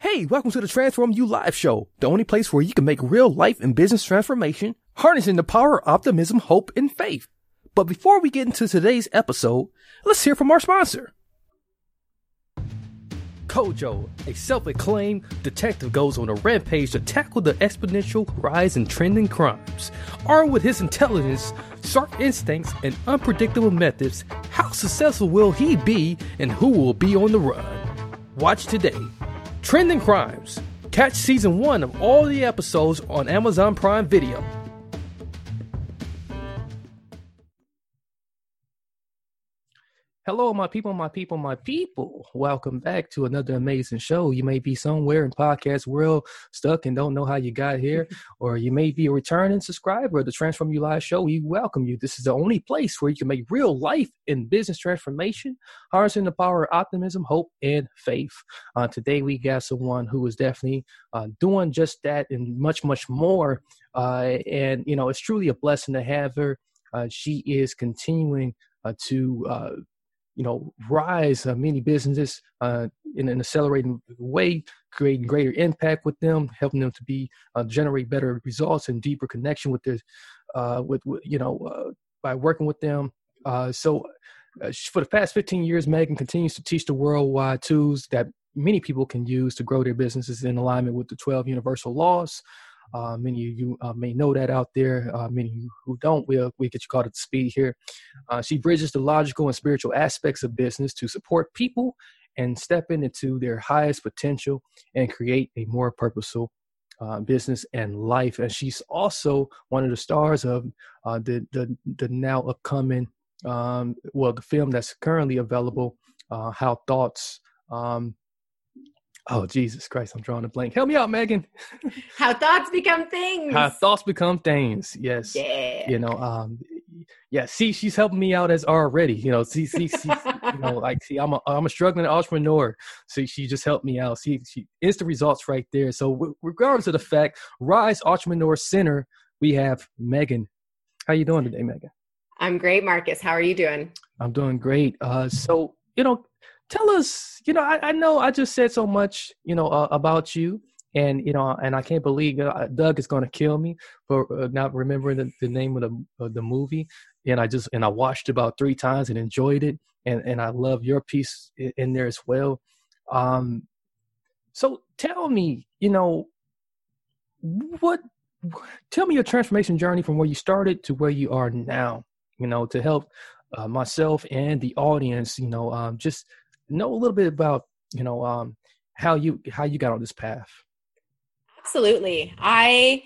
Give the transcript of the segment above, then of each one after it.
Hey, welcome to the Transform You Live Show, the only place where you can make real life and business transformation, harnessing the power of optimism, hope, and faith. But before we get into today's episode, let's hear from our sponsor. Kojo, a self-acclaimed detective goes on a rampage to tackle the exponential rise in trending crimes. Armed with his intelligence, sharp instincts, and unpredictable methods, how successful will he be and who will be on the run? Watch today. Trending Crimes. Catch season one of all the episodes on Amazon Prime Video. Hello, my people, my people, my people. Welcome back to another amazing show. You may be somewhere in podcast world stuck and don't know how you got here, or you may be a returning subscriber of the Transform You Live show. We welcome you. This is the only place where you can make real life and business transformation, harnessing the power of optimism, hope, and faith. Uh, today, we got someone who is definitely uh, doing just that and much, much more. Uh, and, you know, it's truly a blessing to have her. Uh, she is continuing uh, to uh, you know, rise uh, many businesses uh, in an accelerating way, creating greater impact with them, helping them to be uh, generate better results and deeper connection with their, uh, with, with, you know, uh, by working with them. Uh, so, for the past 15 years, Megan continues to teach the worldwide tools that many people can use to grow their businesses in alignment with the 12 universal laws. Uh, many of you uh, may know that out there. Uh, many you who don't, we'll, we get you caught up to speed here. Uh, she bridges the logical and spiritual aspects of business to support people and step into their highest potential and create a more purposeful uh, business and life. And she's also one of the stars of uh, the, the, the now upcoming, um, well, the film that's currently available, uh, How Thoughts um, Oh Jesus Christ! I'm drawing a blank. Help me out, Megan. How thoughts become things. How thoughts become things. Yes. Yeah. You know. Um. Yeah. See, she's helping me out as already. You know. See, see, see. you know, like, see, I'm a, I'm a struggling entrepreneur. See, she just helped me out. See, she instant results right there. So, regardless of the fact, Rise Entrepreneur Center, we have Megan. How you doing today, Megan? I'm great, Marcus. How are you doing? I'm doing great. Uh, so you know, tell us, you know, I, I know I just said so much, you know, uh, about you. And you know, and I can't believe uh, Doug is going to kill me for uh, not remembering the, the name of the the movie. And I just and I watched about three times and enjoyed it. And and I love your piece in, in there as well. Um, so tell me, you know, what? Tell me your transformation journey from where you started to where you are now. You know, to help uh, myself and the audience, you know, um, just know a little bit about you know um, how you how you got on this path. Absolutely, I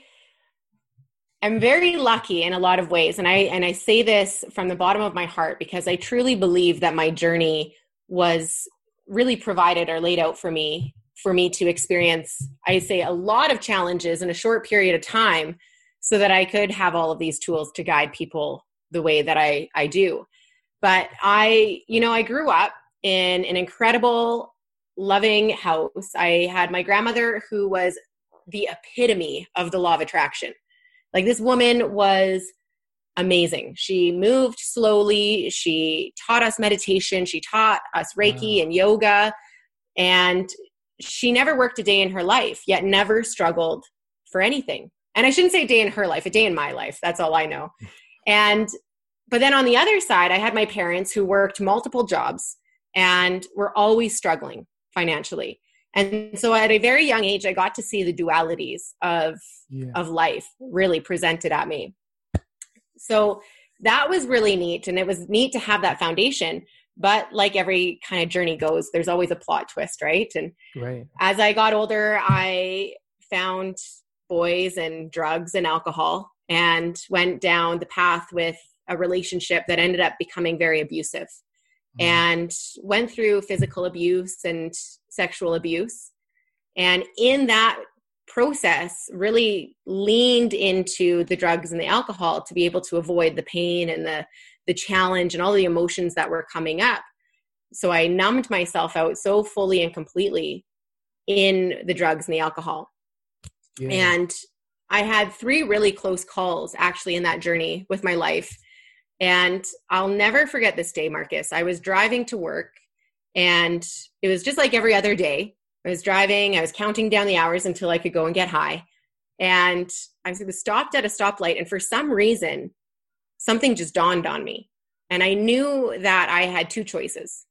am very lucky in a lot of ways, and I and I say this from the bottom of my heart because I truly believe that my journey was really provided or laid out for me for me to experience i say a lot of challenges in a short period of time so that i could have all of these tools to guide people the way that i i do but i you know i grew up in an incredible, loving house. I had my grandmother who was the epitome of the law of attraction. Like this woman was amazing. She moved slowly. She taught us meditation. She taught us Reiki wow. and yoga. And she never worked a day in her life, yet never struggled for anything. And I shouldn't say day in her life, a day in my life. That's all I know. And, but then on the other side, I had my parents who worked multiple jobs and we're always struggling financially. And so at a very young age i got to see the dualities of yeah. of life really presented at me. So that was really neat and it was neat to have that foundation. But like every kind of journey goes there's always a plot twist right? And right. as i got older i found boys and drugs and alcohol and went down the path with a relationship that ended up becoming very abusive Mm-hmm. and went through physical abuse and sexual abuse And in that process, really leaned into the drugs and the alcohol to be able to avoid the pain and the the challenge and all the emotions that were coming up. So I numbed myself out so fully and completely in the drugs and the alcohol. Yeah. And I had three really close calls actually in that journey with my life. And I'll never forget this day, Marcus. I was driving to work and it was just like every other day. I was driving, I was counting down the hours until I could go and get high. And I was stopped at a stoplight. And for some reason, something just dawned on me. And I knew that I had two choices.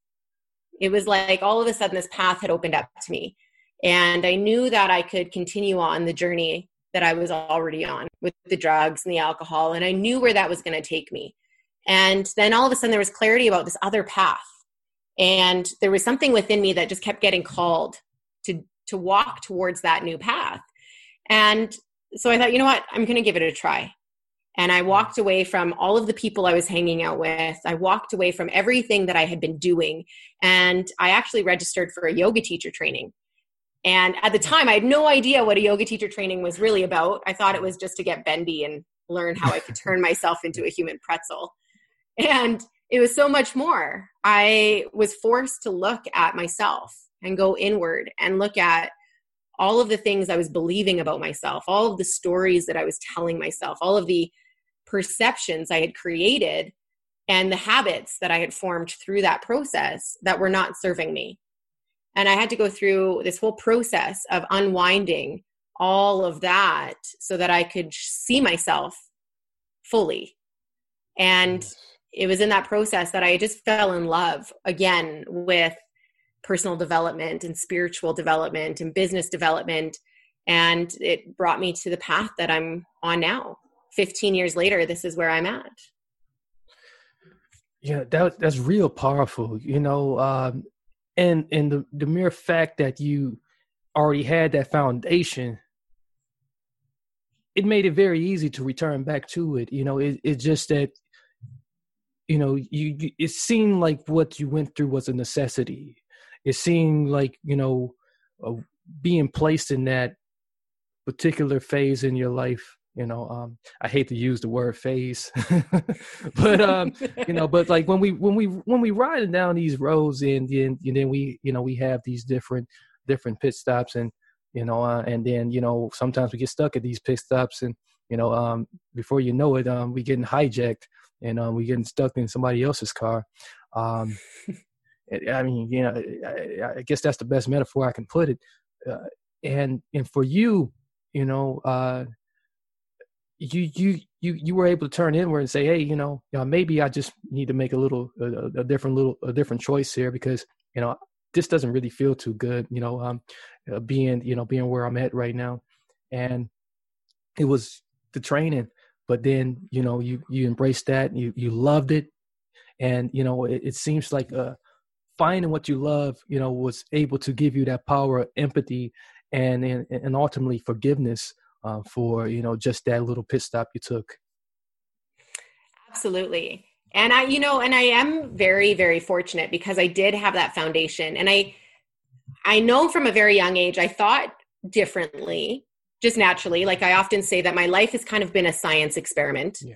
It was like all of a sudden this path had opened up to me. And I knew that I could continue on the journey that I was already on with the drugs and the alcohol. And I knew where that was going to take me. And then all of a sudden, there was clarity about this other path. And there was something within me that just kept getting called to, to walk towards that new path. And so I thought, you know what? I'm going to give it a try. And I walked away from all of the people I was hanging out with. I walked away from everything that I had been doing. And I actually registered for a yoga teacher training. And at the time, I had no idea what a yoga teacher training was really about. I thought it was just to get bendy and learn how I could turn myself into a human pretzel. And it was so much more. I was forced to look at myself and go inward and look at all of the things I was believing about myself, all of the stories that I was telling myself, all of the perceptions I had created, and the habits that I had formed through that process that were not serving me. And I had to go through this whole process of unwinding all of that so that I could see myself fully. And it was in that process that I just fell in love again with personal development and spiritual development and business development. And it brought me to the path that I'm on now. 15 years later, this is where I'm at. Yeah, that that's real powerful. You know, um, and and the the mere fact that you already had that foundation it made it very easy to return back to it you know it, it's just that you know you, you, it seemed like what you went through was a necessity. It seemed like you know uh, being placed in that particular phase in your life you know um i hate to use the word phase but um you know but like when we when we when we riding down these roads and then and then we you know we have these different different pit stops and you know uh, and then you know sometimes we get stuck at these pit stops and you know um before you know it um we getting hijacked and um we getting stuck in somebody else's car um i mean you know I, I guess that's the best metaphor i can put it uh, and and for you you know uh you you you you were able to turn inward and say, hey, you know, you know maybe I just need to make a little a, a, different little a different choice here because you know this doesn't really feel too good. You know, um, uh, being you know being where I'm at right now, and it was the training, but then you know you you embraced that you you loved it, and you know it, it seems like uh finding what you love, you know, was able to give you that power of empathy and and, and ultimately forgiveness uh, for you know just that little pit stop you took. Absolutely. And i you know and i am very very fortunate because i did have that foundation. And i i know from a very young age i thought differently just naturally like i often say that my life has kind of been a science experiment yeah.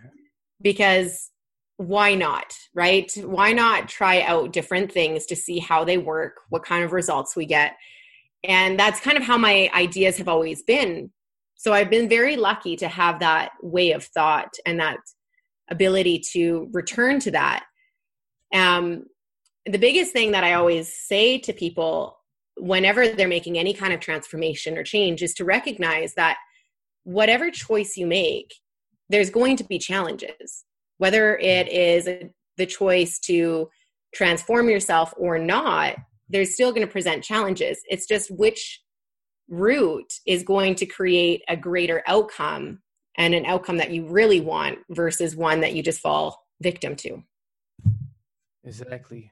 because why not right why not try out different things to see how they work what kind of results we get and that's kind of how my ideas have always been so I've been very lucky to have that way of thought and that ability to return to that. Um, the biggest thing that I always say to people whenever they're making any kind of transformation or change is to recognize that whatever choice you make, there's going to be challenges. Whether it is the choice to transform yourself or not, there's still going to present challenges. It's just which route is going to create a greater outcome and an outcome that you really want versus one that you just fall victim to exactly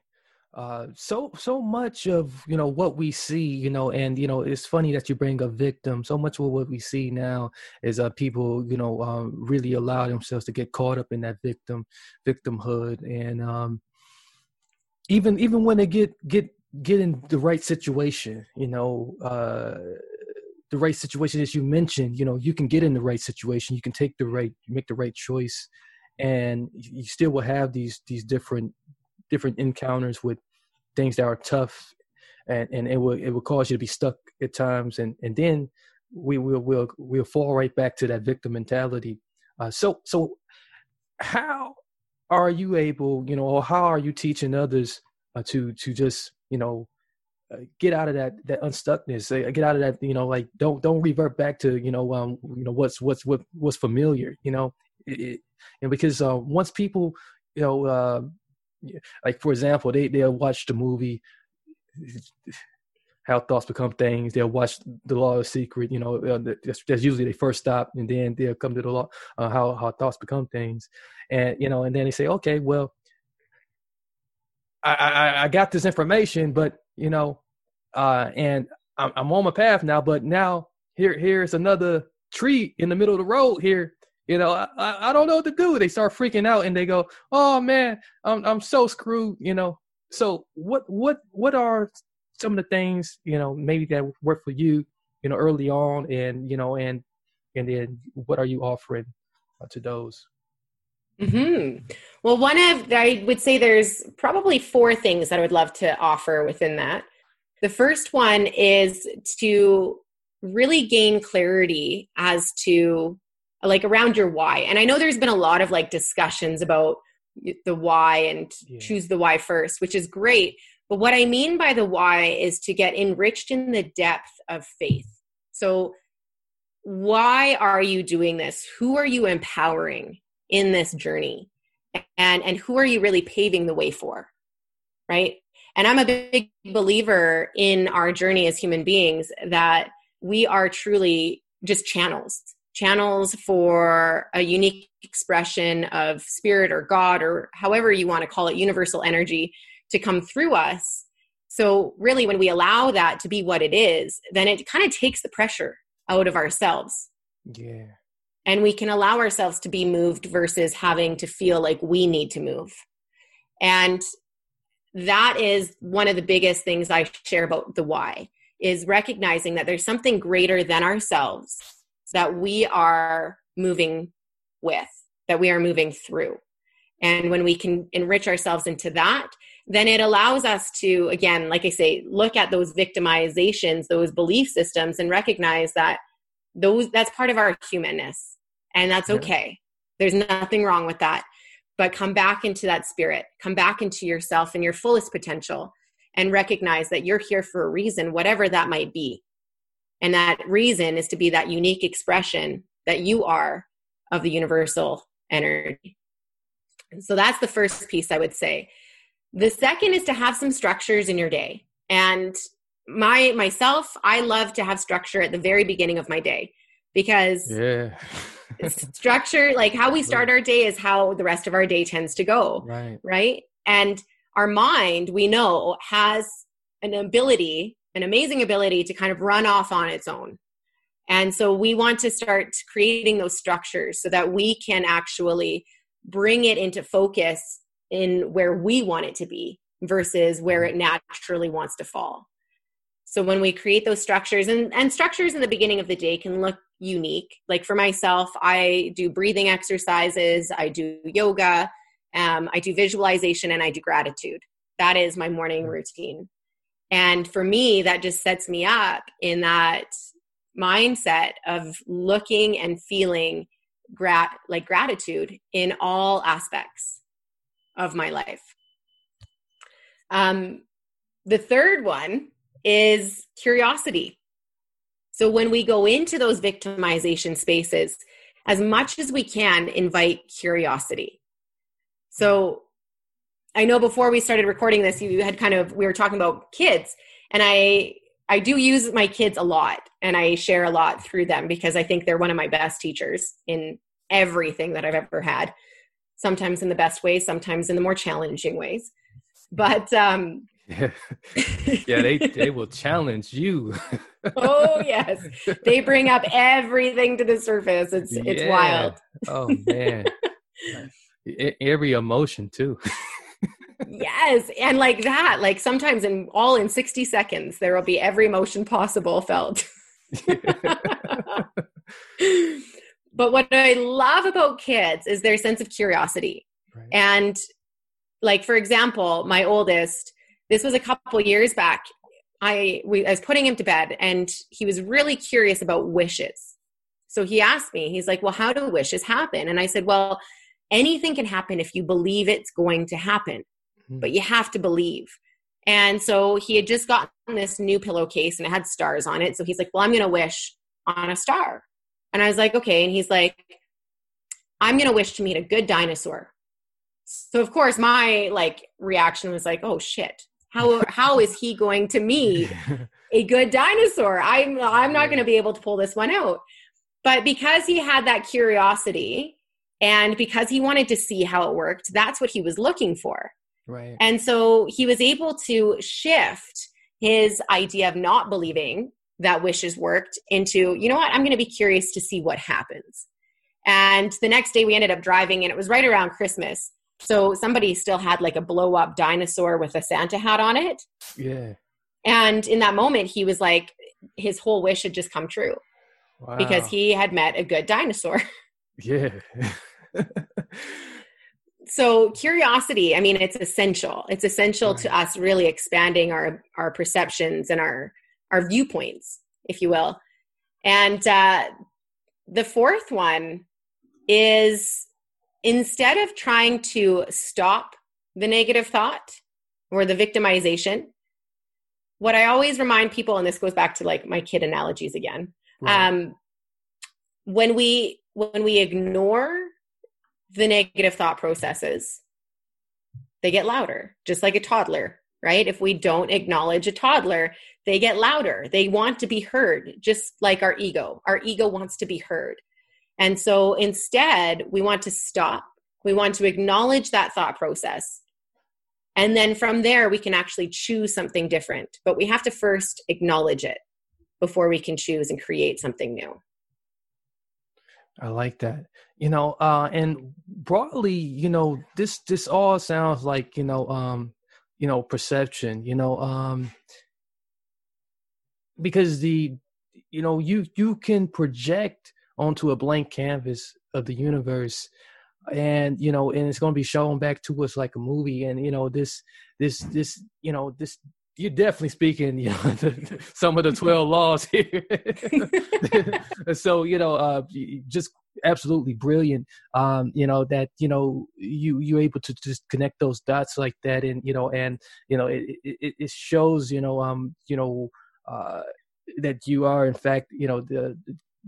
uh, so so much of you know what we see you know and you know it's funny that you bring up victim. So much of what we see now is uh people you know um, really allow themselves to get caught up in that victim victimhood. And um even even when they get get get in the right situation you know uh the right situation as you mentioned you know you can get in the right situation. You can take the right make the right choice. And you still will have these these different different encounters with things that are tough and and it will it will cause you to be stuck at times. And and then we will will we'll fall right back to that victim mentality. Uh, so so how are you able you know or how are you teaching others uh, to to just you know uh, get out of that that unstuckness? Get out of that you know like don't don't revert back to you know um you know what's what's what what's familiar you know? It, it, and because uh, once people you know uh, like for example they they'll watch the movie how thoughts become things they'll watch the law of secret you know uh, that's, that's usually they first stop and then they'll come to the law uh, how how thoughts become things and you know and then they say okay well I, I, I got this information, but you know, uh, and I'm, I'm on my path now. But now here, here's another tree in the middle of the road here. You know, I, I don't know what to do. They start freaking out and they go, "Oh man, I'm I'm so screwed." You know. So what what what are some of the things you know maybe that work for you? You know, early on, and you know, and and then what are you offering uh, to those? Hmm. Well, one of I would say there's probably four things that I would love to offer within that. The first one is to really gain clarity as to like around your why. And I know there's been a lot of like discussions about the why and yeah. choose the why first, which is great. But what I mean by the why is to get enriched in the depth of faith. So, why are you doing this? Who are you empowering? in this journey and and who are you really paving the way for right and i'm a big believer in our journey as human beings that we are truly just channels channels for a unique expression of spirit or god or however you want to call it universal energy to come through us. So really when we allow that to be what it is then it kind of takes the pressure out of ourselves. Yeah. And we can allow ourselves to be moved versus having to feel like we need to move. And that is one of the biggest things i share about the why is recognizing that there's something greater than ourselves that we are moving with that we are moving through. And when we can enrich ourselves into that then it allows us to again like i say look at those victimizations those belief systems and recognize that those that's part of our humanness and that's okay. There's nothing wrong with that. But come back into that spirit. Come back into yourself and your fullest potential and recognize that you're here for a reason whatever that might be and that reason is to be that unique expression that you are of the universal energy. So that's the first piece i would say. The second is to have some structures in your day. And my myself i love to have structure at the very beginning of my day because yeah. structure like how we start our day is how the rest of our day tends to go right. right? And our mind we know has an ability an amazing ability to kind of run off on its own and so we want to start creating those structures so that we can actually bring it into focus in where we want it to be versus where it naturally wants to fall so when we create those structures and, and structures in the beginning of the day can look unique. Like for myself, I do breathing exercises, I do yoga, um, I do visualization, and I do gratitude. That is my morning routine. And for me, that just sets me up in that mindset of looking and feeling grat- like gratitude in all aspects of my life. Um, the third one is curiosity. So when we go into those victimization spaces, as much as we can, invite curiosity. So I know before we started recording this, you had kind of we were talking about kids, and I I do use my kids a lot, and I share a lot through them because I think they're one of my best teachers in everything that I've ever had. Sometimes in the best ways, sometimes in the more challenging ways. But um, yeah, yeah they they will challenge you. oh yes, they bring up everything to the surface. It's yeah. it's wild. Oh man, every emotion too. Yes, and like that, like sometimes in all in sixty seconds, there will be every emotion possible felt. but what I love about kids is their sense of curiosity. Right. And like for example, my oldest, this was a couple years back. I we I was putting him to bed and he was really curious about wishes. So he asked me, he's like, "Well, how do wishes happen?" And I said, "Well, anything can happen if you believe it's going to happen. Mm-hmm. But you have to believe." And so he had just gotten this new pillowcase and it had stars on it. So he's like, Well, I'm going to wish on a star. And I was like, Okay. And he's like, I'm going to wish to meet a good dinosaur. So of course my like reaction was like, "Oh shit. How how is he going to meet a good dinosaur? I'm I'm not going to be able to pull this one out." But because he had that curiosity and because he wanted to see how it worked, that's what he was looking for. Right. And so he was able to shift his idea of not believing that wishes worked into, you know what, I'm going to be curious to see what happens. And the next day we ended up driving, and it was right around Christmas. So somebody still had like a blow up dinosaur with a Santa hat on it. Yeah. And in that moment, he was like, his whole wish had just come true wow. because he had met a good dinosaur. Yeah. so curiosity i mean it's essential it's essential right. to us really expanding our our perceptions and our our viewpoints if you will and uh the fourth one is instead of trying to stop the negative thought or the victimization what i always remind people and this goes back to like my kid analogies again right. um when we when we ignore the negative thought processes, they get louder, just like a toddler, right? If we don't acknowledge a toddler, they get louder. They want to be heard, just like our ego. Our ego wants to be heard. And so instead, we want to stop. We want to acknowledge that thought process. And then from there, we can actually choose something different. But we have to first acknowledge it before we can choose and create something new. I like that. You know, uh, and broadly, you know, this this all sounds like you know, um, you know, perception. You know, um, because the, you know, you you can project onto a blank canvas of the universe and you know and it's going to be shown back to us like a movie and you know this this this you know this you're definitely speaking, you know, the, some of the 12 laws here. so, you know, uh, just absolutely brilliant. Um, you know, that, you know, you, you're able to just connect those dots like that. And, you know, and, you know, it, it, it shows, you know, um, you know, uh, that you are in fact, you know, the,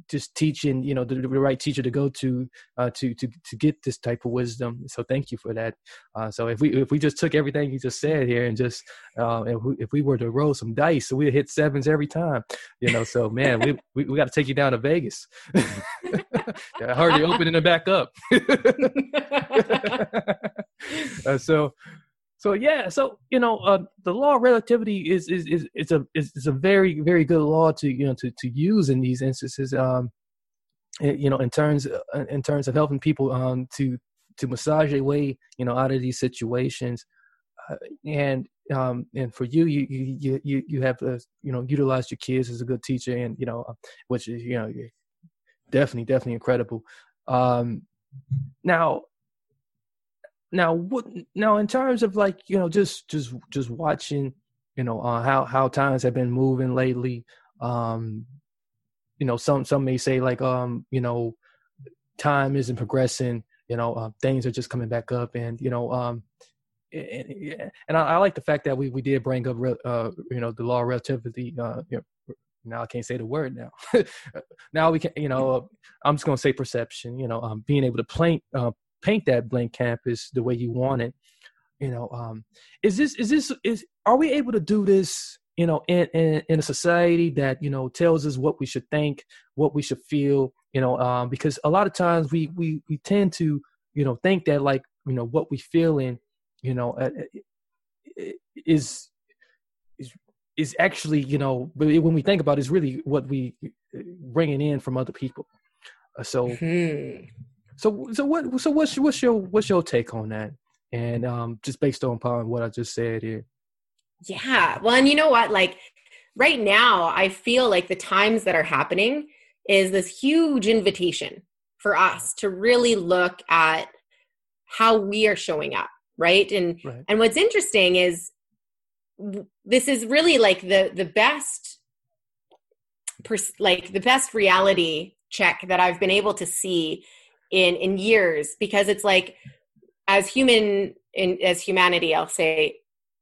just teaching you know the, the, right teacher to go to uh, to to to get this type of wisdom. So thank you for that. Uh, so if we if we just took everything you just said here and just uh, if we if we were to roll some dice, so we'd hit sevens every time. You know, so man, we we, we got to take you down to Vegas. I heard you opening it back up. Uh, so so yeah, so you know, uh, the law of relativity is is is it's a is, is a very very good law to you know to to use in these instances. Um, eh, you know, in terms uh, in terms of helping people um to to massage a way you know out of these situations, uh, and um and for you you you you you have uh, you know utilized your kids as a good teacher and you know which is you know definitely definitely incredible. Um, now now what now in terms of like you know just just just watching you know uh, how how times have been moving lately um you know some some may say like um you know time isn't progressing you know uh, things are just coming back up and you know um and, and I, I, like the fact that we, we did bring up uh you know the law of relativity uh you know, now I can't say the word now. now we can, you know, I'm just gonna say perception. You know, um, being able to paint, uh, paint that blank canvas the way you want it you know um is this is this is are we able to do this you know in, in in a society that you know tells us what we should think what we should feel you know um because a lot of times we we we tend to you know think that like you know what we feel in you know uh, uh is is is actually you know when we think about it, is really what we bringing in from other people uh, so mm-hmm. So so what so what's what's your what's your take on that? And um, just based on upon what I just said here. Yeah. Well, and you know what? Like right now, I feel like the times that are happening is this huge invitation for us to really look at how we are showing up, right? And Right. and what's interesting is this is really like the the best pers- like the best reality check that I've been able to see in in years because it's like as human in as humanity I'll say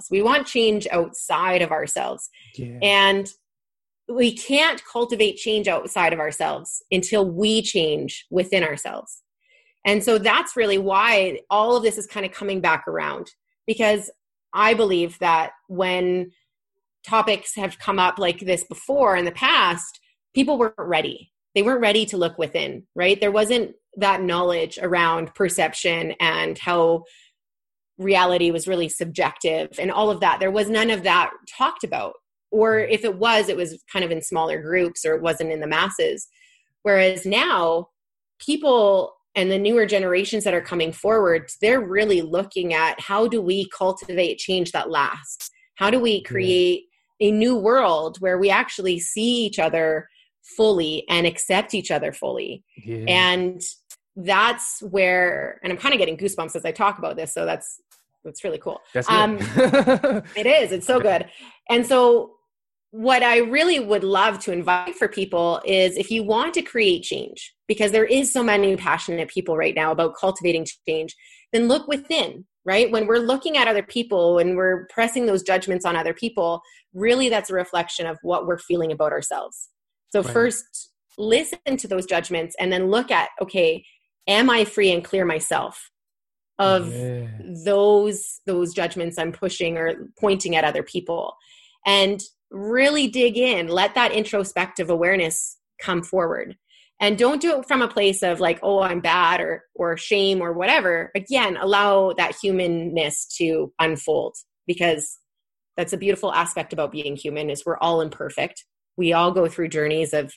ourselves. We want change outside of ourselves. Yeah. And we can't cultivate change outside of ourselves until we change within ourselves. And so that's really why all of this is kind of coming back around because I believe that when topics have come up like this before in the past, people weren't ready. They weren't ready to look within, right? There wasn't that knowledge around perception and how reality was really subjective and all of that. There was none of that talked about. Or mm-hmm. if it was, it was kind of in smaller groups or it wasn't in the masses. Whereas now, people and the newer generations that are coming forward, they're really looking at how do we cultivate change that lasts? How do we create a new world where we actually see each other fully and accept each other fully? yeah. and that's where and i'm kind of getting goosebumps as i talk about this so that's that's really cool. That's good. um, it is. It's so good. And so what i really would love to invite for people is if you want to create change because there is so many passionate people right now about cultivating change then look within right? When we're looking at other people and we're pressing those judgments on other people really that's a reflection of what we're feeling about ourselves. So Right. first listen to those judgments and then look at okay am i free and clear myself of Yeah. those those judgments i'm pushing or pointing at other people. And really dig in let that introspective awareness come forward. And don't do it from a place of like oh i'm bad or or shame or whatever. Again allow that humanness to unfold because that's a beautiful aspect about being human is we're all imperfect. We all go through journeys of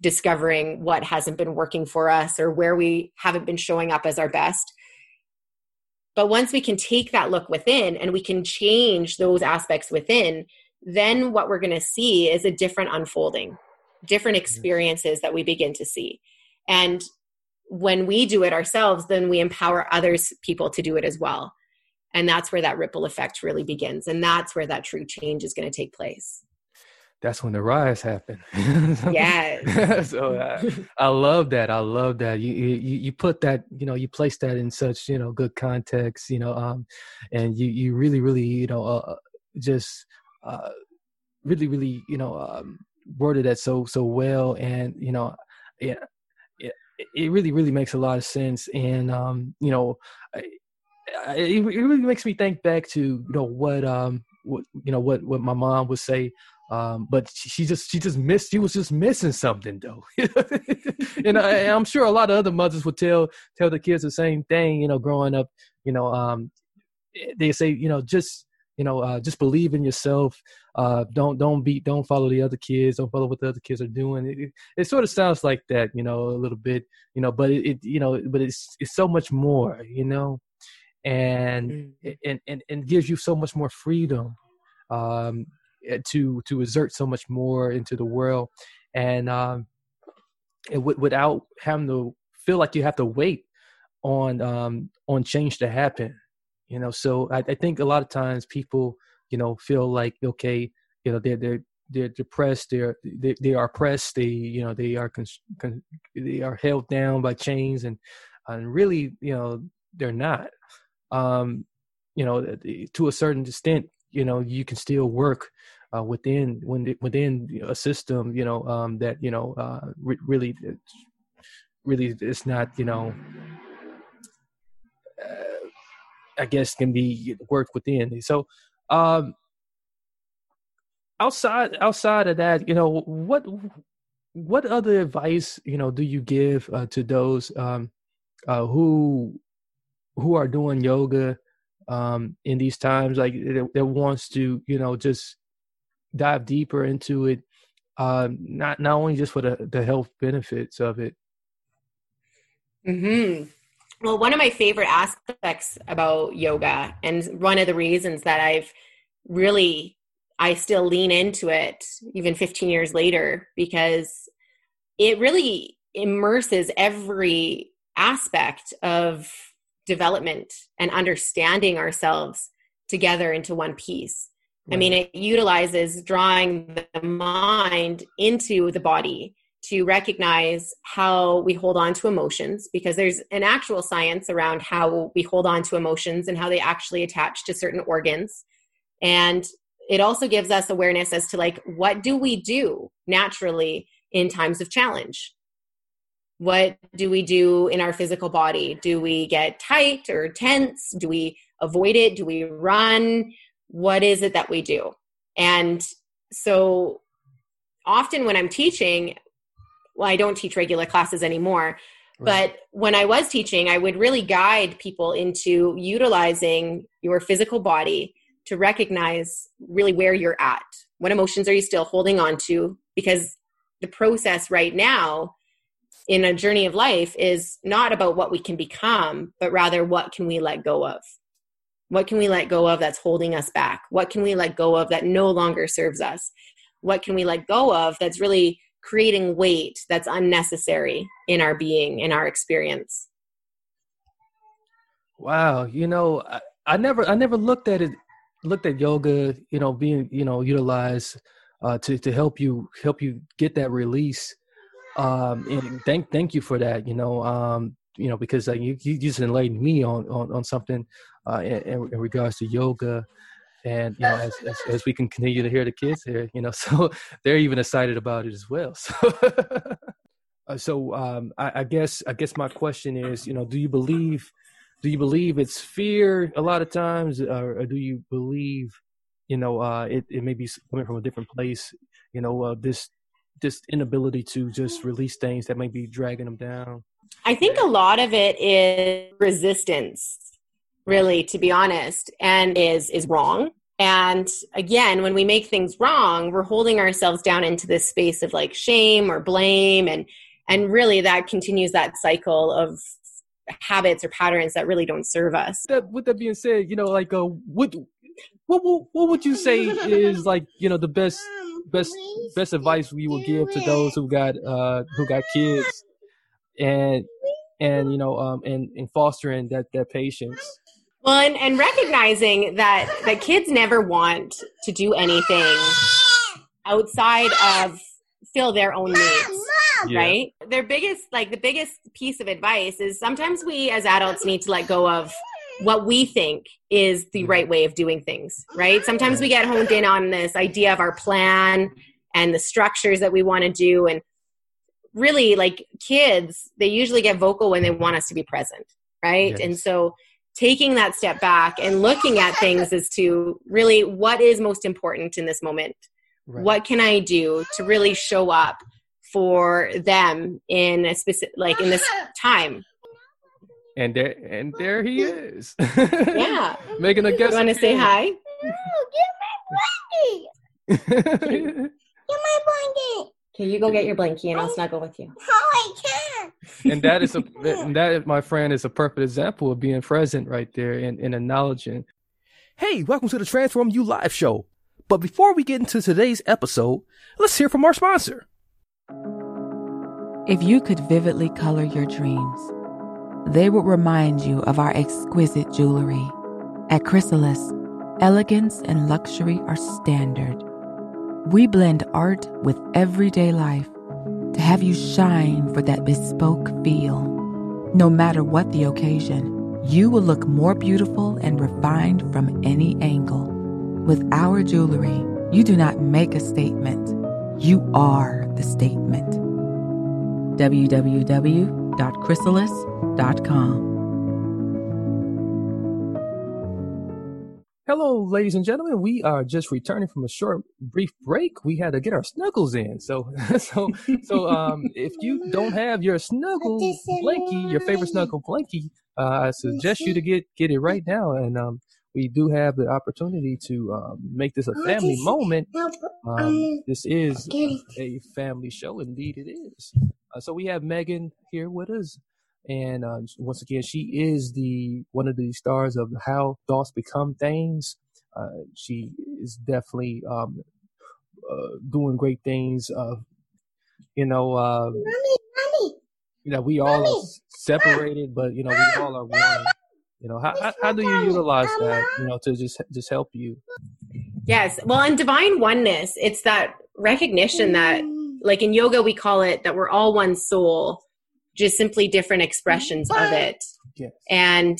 discovering what hasn't been working for us or where we haven't been showing up as our best but once we can take that look within and we can change those aspects within then what we're going to see is a different unfolding different experiences that we begin to see. And when we do it ourselves then we empower others people to do it as well. And that's where that ripple effect really begins. And that's where that true change is going to take place that's when the rise happened. Yes. so I, I love that. I love that. You, you you put that you know you place that in such you know good context. You know, um, and you you really really you know uh, just uh, really really you know um, worded that so so well, and you know, yeah, yeah, it really really makes a lot of sense, and um, you know, I, I, it really makes me think back to you know what um what you know what what my mom would say um, but she, she just she just missed she was just missing something though. And I, i'm sure a lot of other mothers would tell tell the kids the same thing you know growing up you know um, they say you know just you know uh, just believe in yourself uh, don't don't be don't follow the other kids don't follow what the other kids are doing. It, it, it sort of sounds like that you know a little bit you know but it, it you know but it's it's so much more you know and and and, and gives you so much more freedom. Um, to to exert so much more into the world and um w- without having to feel like you have to wait on um on change to happen You know, so I, I think a lot of times people, you know, feel like okay, you know, they're they're they're depressed, they're they, they are oppressed, they you know they are con, they are held down by chains, and and really, you know, they're not. Um, you know, to a certain extent, you know, you can still work uh, within when within a system, you know, um, that you know uh, re- really, really, it's not, you know, uh, I guess can be worked within. So, um, outside outside of that, you know, what what other advice you know do you give uh, to those um, uh, who who are doing yoga um, in these times, like that, that wants to you know just dive deeper into it, uh, not not only just for the, the health benefits of it. Hmm. Well, one of my favorite aspects about yoga, and one of the reasons that I've really I still lean into it even 15 years later because it really immerses every aspect of development and understanding ourselves together into one piece. Right. I mean, it utilizes drawing the mind into the body to recognize how we hold on to emotions because there's an actual science around how we hold on to emotions and how they actually attach to certain organs. And it also gives us awareness as to like, what do we do naturally in times of challenge? What do we do in our physical body? Do we get tight or tense? Do we avoid it? Do we run? What is it that we do? And so often when i'm teaching well i don't teach regular classes anymore right. but when i was teaching i would really guide people into utilizing your physical body to recognize really where you're at. What emotions are you still holding on to? Because the process right now in a journey of life is not about what we can become but rather what can we let go of what can we let go of that's holding us back? What can we let go of that no longer serves us? What can we let go of that's really creating weight that's unnecessary in our being, in our experience? Wow, you know, I, I never I never looked at it looked at yoga, you know, being, you know, utilized uh, to to help you help you get that release. Um, and thank thank you for that. You know, um, you know, because like you, you just enlightened me on, on, on something uh, in, in, regards to yoga. And, you know, as, as, as, we can continue to hear the kids here, you know, so they're even excited about it as well. So, uh, so um, I, I guess, I guess my question is, you know, do you believe, do you believe it's fear a lot of times, or, or do you believe, you know, uh, it, it may be coming from a different place, you know, uh, this, this inability to just release things that may be dragging them down? I think a lot of it is resistance, really, to be honest, and is is wrong. And again, when we make things wrong, we're holding ourselves down into this space of like shame or blame and and really that continues that cycle of habits or patterns that really don't serve us. That, with that being said, you know, like uh, what, what what would you say is like you know the best best best advice we will give to those who got uh who got kids and and you know um and, and fostering that that patience well and, and recognizing that that kids never want to do anything outside of fill their own needs yeah. right their biggest like the biggest piece of advice is sometimes we as adults need to let go of what we think is the mm-hmm. right way of doing things right sometimes we get honed in on this idea of our plan and the structures that we want to do and really like kids they usually get vocal when they want us to be present right? Yes. and so taking that step back and looking at things as to really what is most important in this moment. Right. what can i do to really show up for them in a specific like in this time? And there and there he is. Yeah. Making a guess you want to say hi? No give my blanket give my blanket Okay, you go get your blankie and I'll snuggle with you. Oh, I can. and that is a and that, my friend, is a perfect example of being present right there and, and acknowledging. Hey, welcome to the Transform You Live show. But before we get into today's episode, let's hear from our sponsor. If you could vividly color your dreams, they would remind you of our exquisite jewelry. At Chrysalis, elegance and luxury are standard. We blend art with everyday life to have you shine for that bespoke feel. No matter what the occasion, you will look more beautiful and refined from any angle. With our jewelry, you do not make a statement, you are the statement. www.chrysalis.com. ladies and gentlemen. We are just returning from a short, brief break. We had to get our snuggles in. So, so, so, um, if you don't have your snuggle blankie, your favorite snuggle blankie, uh, I suggest you to get get it right now. And um, we do have the opportunity to um, make this a family moment. Um, this is a family show, indeed it is. Uh, so we have Megan here with us. And uh, once again, she is the one of the stars of How Thoughts Become Things. Uh, she is definitely um, uh, doing great things. Uh, you know, uh, mommy, you know, we all are separated, but you know, we all are one. You know, how, how, how do you utilize that? You know, to just just help you. Yes, well, in divine oneness, it's that recognition that, like in yoga, we call it that we're all one soul just simply different expressions of it. Yes. And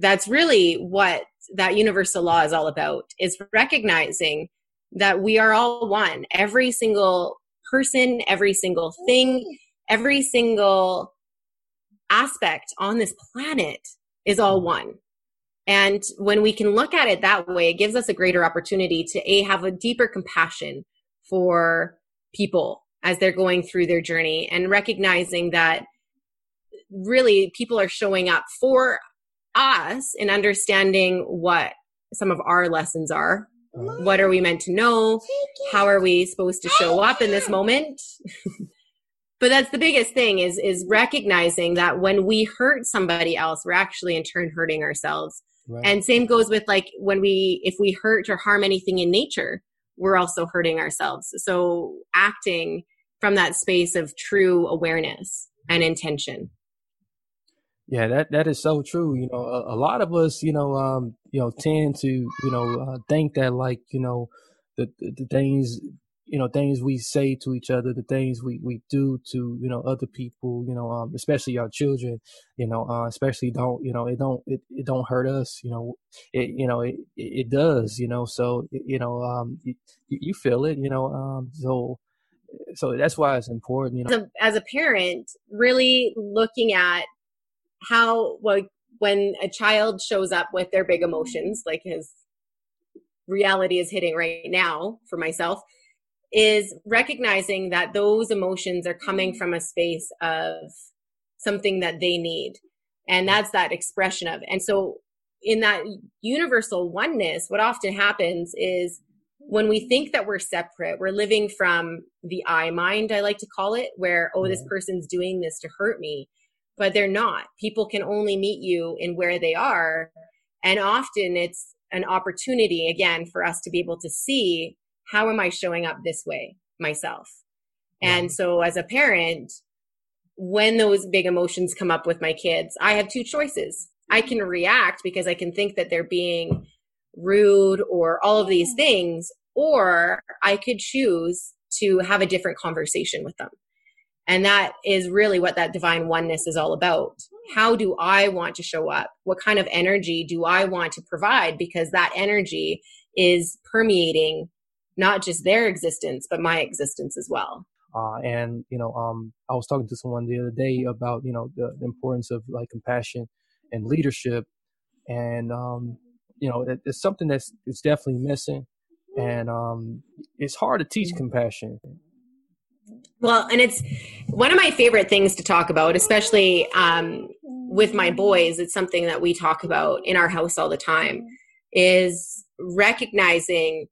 that's really what that universal law is all about is recognizing that we are all one. Every single person, every single thing, every single aspect on this planet is all one. And when we can look at it that way, it gives us a greater opportunity to a have a deeper compassion for people as they're going through their journey and recognizing that really people are showing up for us in understanding what some of our lessons are. What are we meant to know? How are we supposed to show up in this moment? but that's the biggest thing is is recognizing that when we hurt somebody else, we're actually in turn hurting ourselves. Right. And same goes with like when we if we hurt or harm anything in nature, we're also hurting ourselves. So acting from that space of true awareness and intention. Yeah, that that is so true. You know, a, a lot of us, you know, um, you know, tend to, you know, uh, think that like, you know, the, the, the things, you know, things we say to each other, the things we we do to, you know, other people, you know, um, especially our children, you know, uh, especially don't, you know, it don't it, it don't hurt us, you know, it you know it it does, you know, so you know, um, you, you feel it, you know, um, so so that's why it's important, you know. As a, as a parent, really looking at how like when a child shows up with their big emotions like his reality is hitting right now for myself is recognizing that those emotions are coming from a space of something that they need. And that's that expression of and so in that universal oneness what often happens is when we think that we're separate we're living from the i mind i like to call it where oh this person's doing this to hurt me but they're not. People can only meet you in where they are. And often it's an opportunity, again, for us to be able to see how am I showing up this way myself? And so as a parent, when those big emotions come up with my kids, I have two choices. I can react because I can think that they're being rude or all of these things, or I could choose to have a different conversation with them. And that is really what that divine oneness is all about. How do I want to show up? What kind of energy do I want to provide? Because that energy is permeating not just their existence, but my existence as well. Uh, and you know, um, I was talking to someone the other day about you know the, the importance of like compassion and leadership, and um, you know, it, it's something that's it's definitely missing, and um, it's hard to teach compassion. Well, and it's one of my favorite things to talk about, especially um, with my boys. It's something that we talk about in our house all the time is recognizing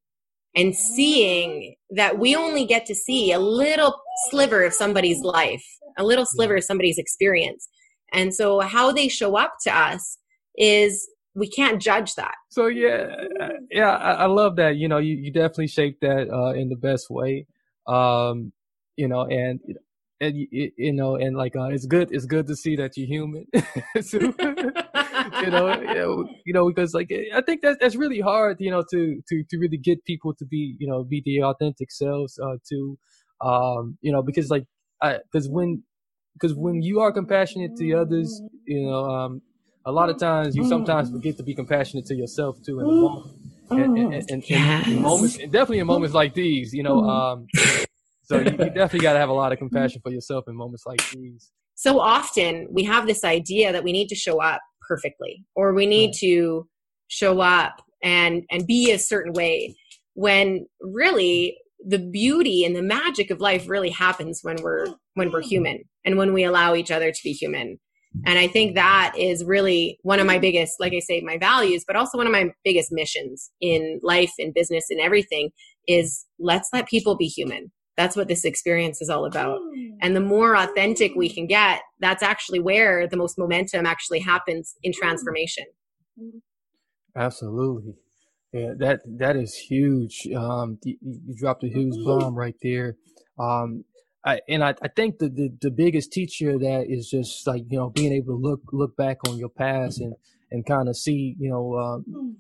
and seeing that we only get to see a little sliver of somebody's life, a little sliver of somebody's experience. And so how they show up to us is we can't judge that. So yeah, yeah, I, I love that. You know, you, you definitely shape that uh, in the best way. Um, you know, and and you, know, and like uh, it's good. It's good to see that you're human. so, you know, you know, because like I think that's that's really hard, you know, to to to really get people to be, you know, be the authentic selves. Uh, to, um, you know, because like, because when because when you are compassionate to others, you know, um, a lot of times you sometimes forget to be compassionate to yourself too in the moment. And, and, and, Yes. moments, and definitely in moments like these, you know, um, so you, you definitely got to have a lot of compassion for yourself in moments like these. so often we have this idea that we need to show up perfectly or we need to show up and and be a certain way when really the beauty and the magic of life really happens when we're when we're human and when we allow each other to be human. And i think that is really one of my biggest like i say my values but also one of my biggest missions in life in business and everything is let's let people be human that's what this experience is all about. And the more authentic we can get that's actually where the most momentum actually happens in transformation. Absolutely. Yeah, that that is huge. Um, you, you dropped a huge bomb right there. Um, I, and I, I think the, the, the biggest teacher of that is just like, you know, being able to look, look back on your past and, and kind of see, you know, um,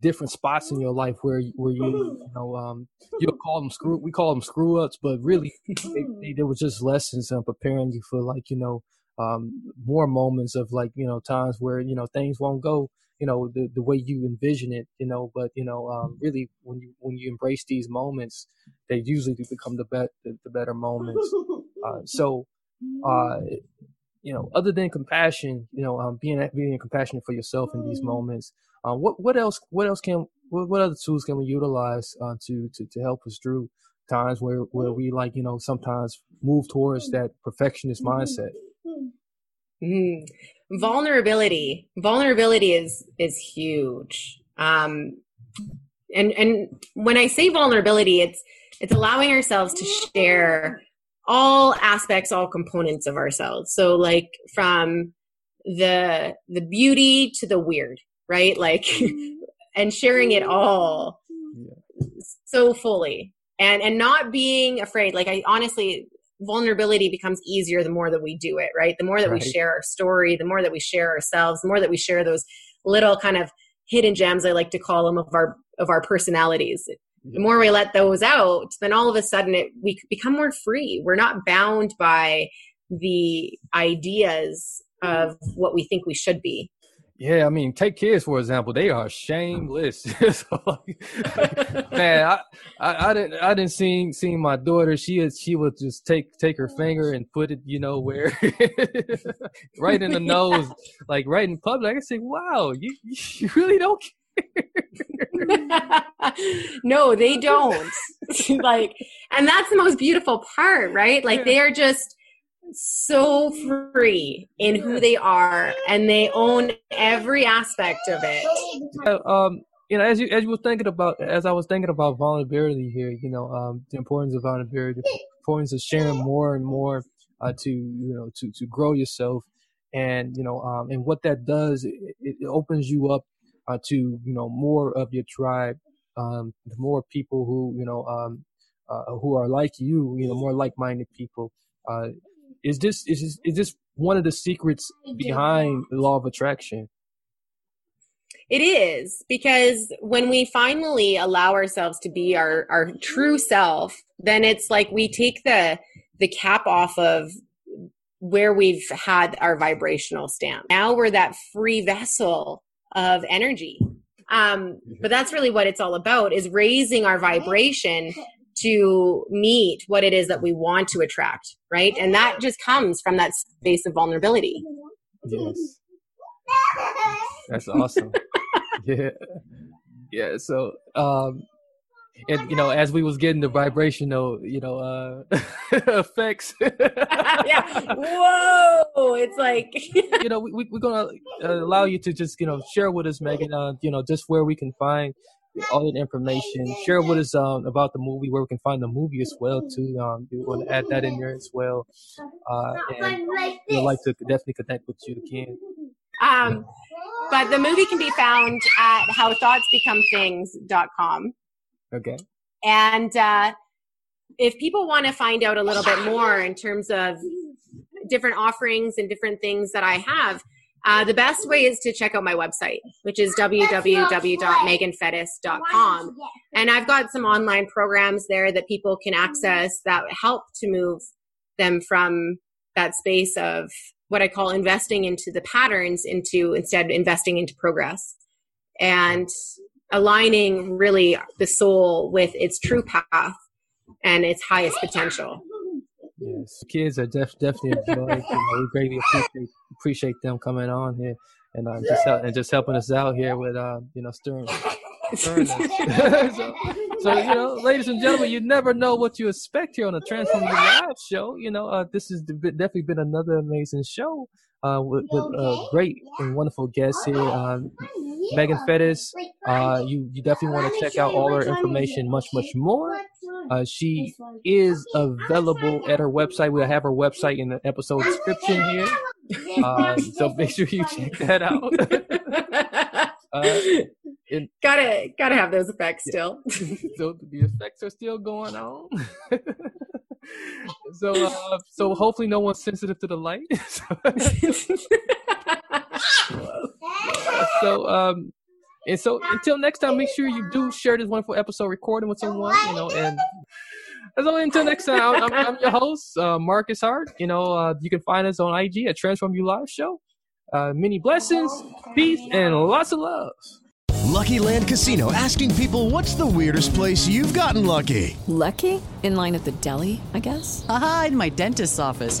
different spots in your life where, you- where you, you know, um, you'll call them screw, we call them screw ups, but really they, they, there was just lessons on preparing you for like, you know, um, more moments of like, you know, times where, you know, things won't go, you know, the, the way you envision it, you know, but, you know, um, really when you, when you embrace these moments, they usually do become the, bet the, the better moments. Uh, so, uh, you know, other than compassion, you know, um, being being compassionate for yourself in these moments. Uh, what what else? What else can? What, what other tools can we utilize uh, to to to help us through times where where we like you know sometimes move towards that perfectionist mindset? Mm. vulnerability vulnerability is is huge um and and when i say vulnerability it's it's allowing ourselves to share all aspects all components of ourselves so like from the the beauty to the weird right? Like mm-hmm. and sharing it mm-hmm. all so fully. And and not being afraid. Like i honestly vulnerability becomes easier the more that we do it right? The more that Right. we share our story the more that we share ourselves the more that we share those little kind of hidden gems i like to call them of our of our personalities. The more we let those out then all of a sudden it we become more free. We're not bound by the ideas of mm-hmm. what we think we should be Yeah, I mean, take kids for example; they are shameless. So, like, man, I, I, I didn't, I didn't see see my daughter. She is, she would just take take her finger and put it, you know, where, right in the nose, like right in public. I say, wow, you you really don't. Care. No, they don't. like, and that's the most beautiful part, right? Like, they are just so free in who they are and they own every aspect of it. Um, you know, as you as you were thinking about, as I was thinking about vulnerability here, you know, um, the importance of vulnerability, the importance of sharing more and more uh, to you know to to grow yourself, and you know, um, and what that does, it, it opens you up uh, to you know more of your tribe, um, the more people who you know um, uh, who are like you, you know, more like-minded people. Uh, is this is this, is this one of the secrets behind the law of attraction? It is because when we finally allow ourselves to be our, our true self, then it's like we take the the cap off of where we've had our vibrational stamp. Now we're that free vessel of energy. Um, but that's really what it's all about is raising our vibration to meet what it is that we want to attract, right? And that just comes from that space of vulnerability. Yes. That's awesome. yeah. Yeah. So, um, and you know, as we was getting the vibrational, you know, uh, effects, yeah. Whoa. It's like, you know, we, we, we're gonna uh, allow you to just, you know, share with us, Megan, uh, you know, just where we can find all that information. Share with us um, about the movie, where we can find the movie as well, too. Um, you want to add that in there as well, uh, and we'd like to definitely connect with you again. um, but the movie can be found at howthoughtsbecomethings.com. Okay. And uh, if people want to find out a little bit more in terms of different offerings and different things that I have, uh, the best way is to check out my website, which is www.meganfettis.com. And I've got some online programs there that people can access that help to move them from that space of what I call investing into the patterns into instead investing into progress and aligning really the soul with its true path and its highest potential. Yes, kids are def- definitely enjoying. You know, we greatly appreciate appreciate them coming on here and uh, just help, and just helping us out here with uh, you know stirring. stirring so, so you know, ladies and gentlemen, you never know what you expect here on the Transform Your Live show. You know, uh, this has definitely been another amazing show uh, with, with uh, great and wonderful guests here. Um, Megan Fettis, uh, you, you definitely want to check out all her information, much, much more. Uh, she is available at her website. We'll have her website in the episode description here. Uh, so make sure you check that out. uh, and, gotta gotta have those effects still. so the effects are still going on. so uh, so hopefully no one's sensitive to the light. so um and so until next time make sure you do share this wonderful episode recording with someone you know and as always, until next time, I'm, I'm your host, uh, Marcus Hart. You know, uh, you can find us on IG at Transform You Live Show. Uh, many blessings, peace, and lots of love. Lucky Land Casino asking people what's the weirdest place you've gotten lucky? Lucky? In line at the deli, I guess? Aha, in my dentist's office.